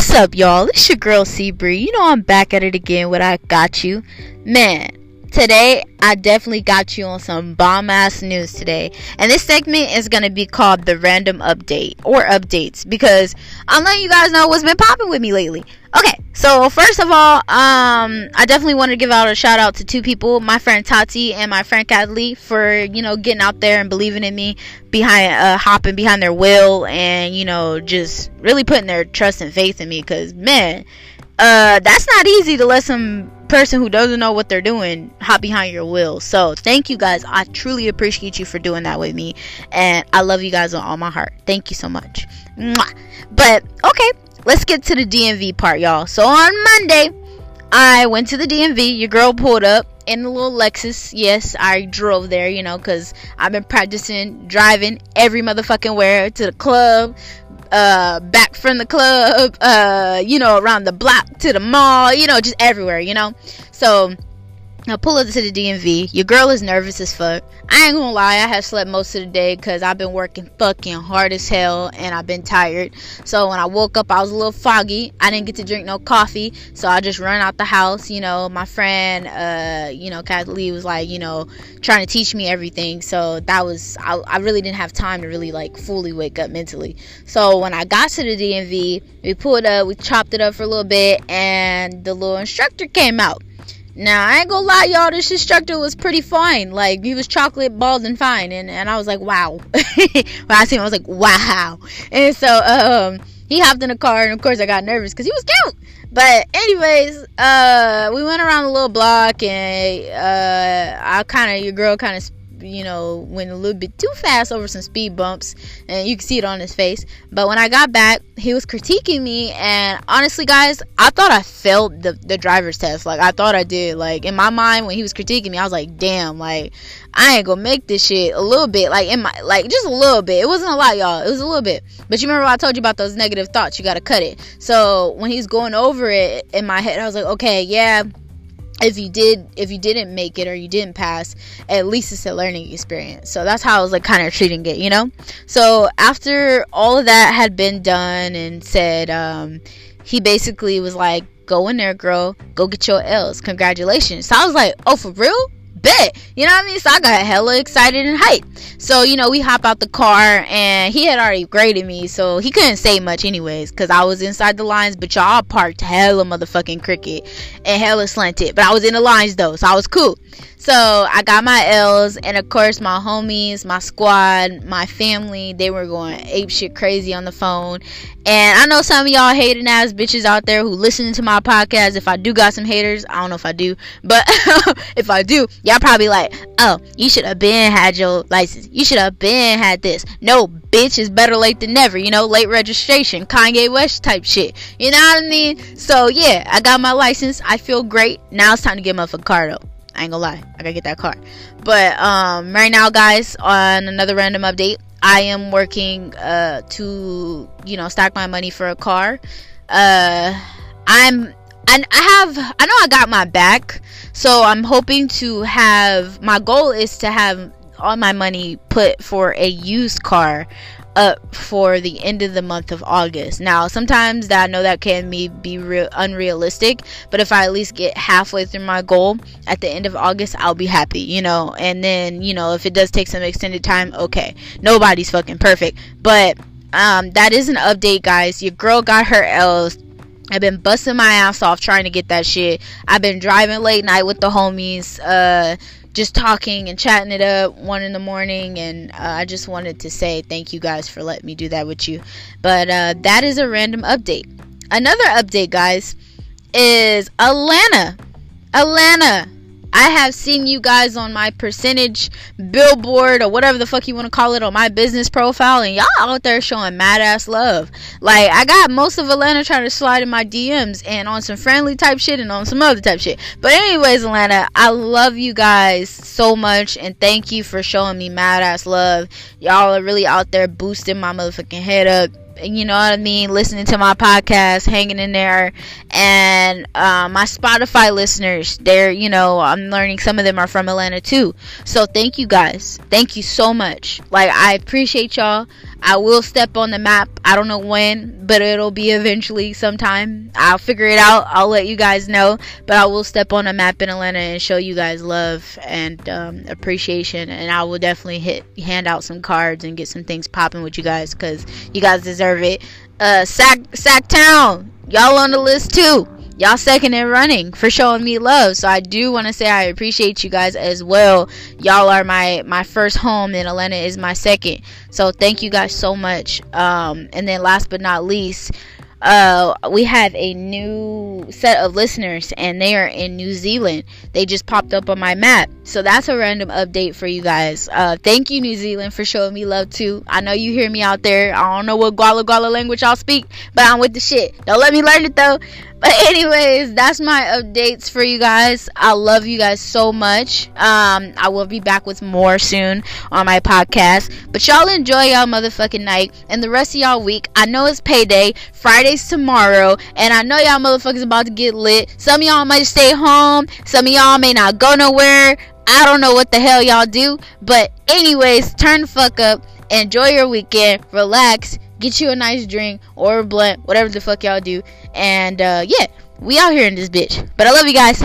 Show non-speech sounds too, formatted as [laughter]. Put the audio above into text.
What's up, y'all? It's your girl C Bree. You know I'm back at it again What I Got You. Man, today I definitely got you on some bomb ass news today. And this segment is gonna be called the random update or updates because I'm letting you guys know what's been popping with me lately. Okay, so first of all, um, I definitely want to give out a shout out to two people, my friend Tati and my friend Kathleen, for you know getting out there and believing in me behind, uh, hopping behind their will, and you know just really putting their trust and faith in me. Cause man, uh, that's not easy to let some person who doesn't know what they're doing hop behind your wheel. So thank you guys. I truly appreciate you for doing that with me, and I love you guys with all my heart. Thank you so much. Mwah. But okay let's get to the DMV part, y'all. So on Monday, I went to the DMV. Your girl pulled up in the little Lexus. Yes, I drove there, you know, because I've been practicing driving every motherfucking where to the club, uh, back from the club, uh, you know, around the block to the mall, you know, just everywhere, you know. So I pull up to the DMV. Your girl is nervous as fuck. I ain't gonna lie, I have slept most of the day because I've been working fucking hard as hell and I've been tired. So when I woke up, I was a little foggy. I didn't get to drink no coffee, so I just run out the house. You know, my friend, uh, you know, Kathleen was like, you know, trying to teach me everything. So that was, I, I really didn't have time to really like fully wake up mentally. So when I got to the DMV, we pulled up, we chopped it up for a little bit, and the little instructor came out. Now I ain't gonna lie, y'all. This instructor was pretty fine. Like he was chocolate bald and fine, and, and I was like, wow. [laughs] when I seen him, I was like, wow. And so um, he hopped in the car, and of course I got nervous because he was cute. But anyways, uh, we went around the little block, and uh, I kind of your girl kind of you know, went a little bit too fast over some speed bumps, and you can see it on his face. But when I got back, he was critiquing me, and honestly, guys, I thought I failed the, the driver's test. Like, I thought I did. Like, in my mind, when he was critiquing me, I was like, damn, like, I ain't gonna make this shit a little bit. Like, in my, like, just a little bit. It wasn't a lot, y'all. It was a little bit. But you remember I told you about those negative thoughts? You gotta cut it. So, when he's going over it in my head, I was like, okay, yeah if you did if you didn't make it or you didn't pass at least it's a learning experience. So that's how i was like kind of treating it you know? So after all of that had been done and said um, he basically was like go in there girl. Go get your l's. Congratulations. So i was like oh for real bet. You know what I mean? So I got hella excited and hyped. So, you know, we hop out the car and he had already graded me. So he couldn't say much anyways. Cause I was inside the lines. But y'all parked hella motherfucking cricket and hella slanted. But I was in the lines though. So I was cool. So I got my L's, and of course my homies, my squad, my family, they were going ape shit crazy on the phone. And I know some of y'all hating ass bitches out there who listening to my podcast. If I do got some haters, I don't know if I do, but [laughs] if I do, y'all probably like, oh, you should have been had your license. You should have been had this. No, bitch, is better late than never. You know, late registration, Kanye West type shit. You know what I mean? So yeah, I got my license. I feel great. Now it's time to get my car though. I ain't gonna lie, I gotta get that car. But um, right now, guys, on another random update, I am working uh, to you know stack my money for a car. Uh, I'm and I have I know I got my back, so I'm hoping to have my goal is to have all my money put for a used car up for the end of the month of August. Now, sometimes that I know that can be, be real unrealistic, but if I at least get halfway through my goal at the end of August, I'll be happy, you know. And then, you know, if it does take some extended time, okay. Nobody's fucking perfect, but um, that is an update, guys. Your girl got her L's. I've been busting my ass off trying to get that shit. I've been driving late night with the homies. Uh, just talking and chatting it up one in the morning and uh, i just wanted to say thank you guys for letting me do that with you but uh, that is a random update another update guys is atlanta atlanta I have seen you guys on my percentage billboard or whatever the fuck you want to call it on my business profile, and y'all out there showing mad ass love. Like, I got most of Atlanta trying to slide in my DMs and on some friendly type shit and on some other type shit. But, anyways, Atlanta, I love you guys so much, and thank you for showing me mad ass love. Y'all are really out there boosting my motherfucking head up you know what I mean, listening to my podcast, hanging in there, and uh, my Spotify listeners, they're, you know, I'm learning some of them are from Atlanta too. So thank you guys. Thank you so much. Like, I appreciate y'all. I will step on the map. I don't know when, but it'll be eventually sometime. I'll figure it out. I'll let you guys know. But I will step on a map in Atlanta and show you guys love and um, appreciation. And I will definitely hit hand out some cards and get some things popping with you guys because you guys deserve it. Uh, Sac Sac Town, y'all on the list too y'all second in running for showing me love. So I do want to say I appreciate you guys as well. Y'all are my my first home, and Atlanta is my second. So thank you guys so much. Um, and then last but not least, uh, we have a new set of listeners and they are in New Zealand. They just popped up on my map. So that's a random update for you guys. Uh, thank you, New Zealand, for showing me love too. I know you hear me out there. I don't know what Guala Guala language y'all speak, but I'm with the shit. Don't let me learn it though. [laughs] But anyways, that's my updates for you guys. I love you guys so much. Um, I will be back with more soon on my podcast. But y'all enjoy y'all motherfucking night and the rest of y'all week. I know it's payday. Friday's tomorrow, and I know y'all motherfuckers about to get lit. Some of y'all might stay home. Some of y'all may not go nowhere. I don't know what the hell y'all do. But anyways, turn the fuck up. Enjoy your weekend. Relax get you a nice drink or a blunt, whatever the fuck y'all do. And uh, yeah, we out here in this bitch. But I love you guys.